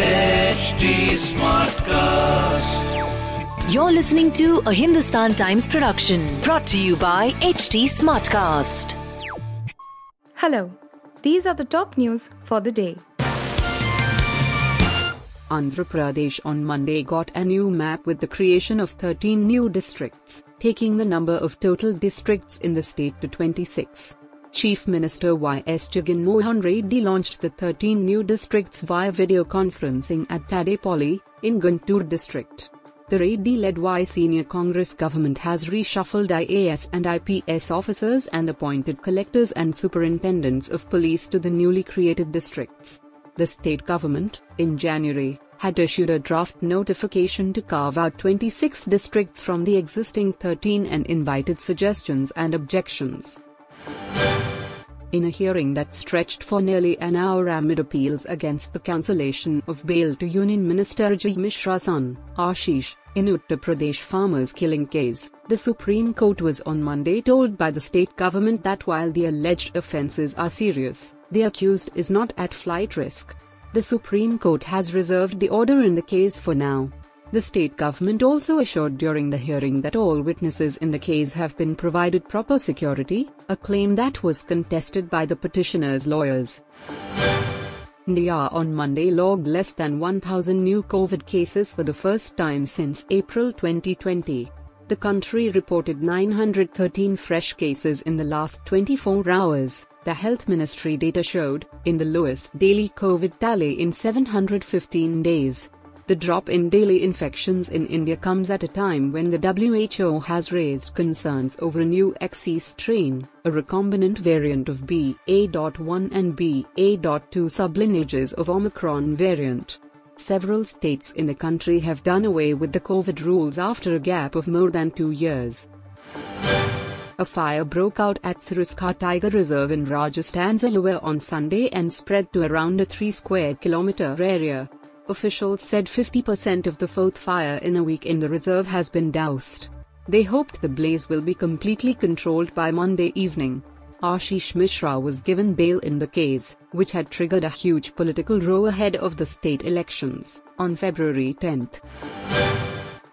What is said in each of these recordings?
HT Smartcast. You're listening to a Hindustan Times production brought to you by HT Smartcast. Hello, these are the top news for the day. Andhra Pradesh on Monday got a new map with the creation of 13 new districts, taking the number of total districts in the state to 26. Chief Minister Y.S. Jagan Mohan Reddy launched the 13 new districts via video conferencing at Tadepalli, in Guntur district. The Reddy-led YSR Congress government has reshuffled IAS and IPS officers and appointed collectors and superintendents of police to the newly created districts. The state government, in January, had issued a draft notification to carve out 26 districts from the existing 13 and invited suggestions and objections. In a hearing that stretched for nearly an hour amid appeals against the cancellation of bail to Union Minister Ajay Mishra's son, Ashish, in Uttar Pradesh farmers killing case, the Supreme Court was on Monday told by the state government that while the alleged offences are serious, the accused is not at flight risk. The Supreme Court has reserved the order in the case for now. The state government also assured during the hearing that all witnesses in the case have been provided proper security, a claim that was contested by the petitioner's lawyers. India on Monday logged less than 1,000 new COVID cases for the first time since April 2020. The country reported 913 fresh cases in the last 24 hours, the health ministry data showed, in the lowest daily COVID tally in 715 days. The drop in daily infections in India comes at a time when the WHO has raised concerns over a new XE strain, a recombinant variant of BA.1 and BA.2 sublineages of Omicron variant. Several states in the country have done away with the COVID rules after a gap of more than two years. A fire broke out at Sariska Tiger Reserve in Rajasthan's Alwar on Sunday and spread to around a 3 square kilometer area. Officials said 50% of the fourth fire in a week in the reserve has been doused. They hoped the blaze will be completely controlled by Monday evening. Ashish Mishra was given bail in the case, which had triggered a huge political row ahead of the state elections, on February 10.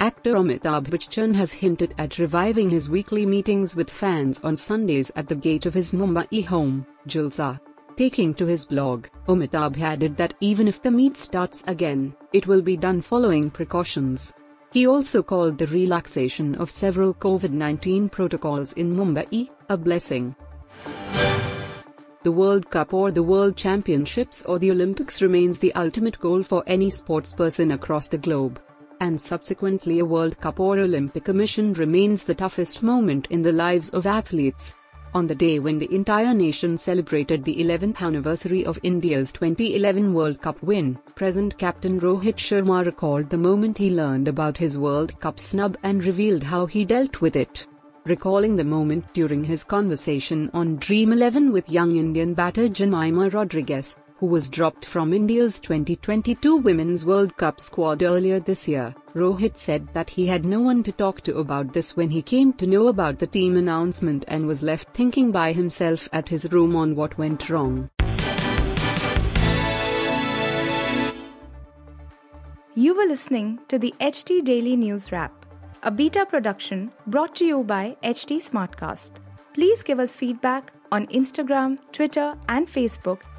Actor Amitabh Bachchan has hinted at reviving his weekly meetings with fans on Sundays at the gate of his Mumbai home, Jalsa. Taking to his blog, Amitabh added that even if the meet starts again, it will be done following precautions. He also called the relaxation of several COVID 19 protocols in Mumbai a blessing. The World Cup or the World Championships or the Olympics remains the ultimate goal for any sportsperson across the globe. And subsequently, a World Cup or Olympic mission remains the toughest moment in the lives of athletes. On the day when the entire nation celebrated the 11th anniversary of India's 2011 World Cup win, present captain Rohit Sharma recalled the moment he learned about his World Cup snub and revealed how he dealt with it. Recalling the moment during his conversation on Dream 11 with young Indian batter Jemimah Rodrigues, who was dropped from India's 2022 Women's World Cup squad earlier this year, Rohit said that he had no one to talk to about this when he came to know about the team announcement and was left thinking by himself at his room on what went wrong. You were listening to the HT Daily News Wrap, a beta production brought to you by HT Smartcast. Please give us feedback on Instagram, Twitter, and Facebook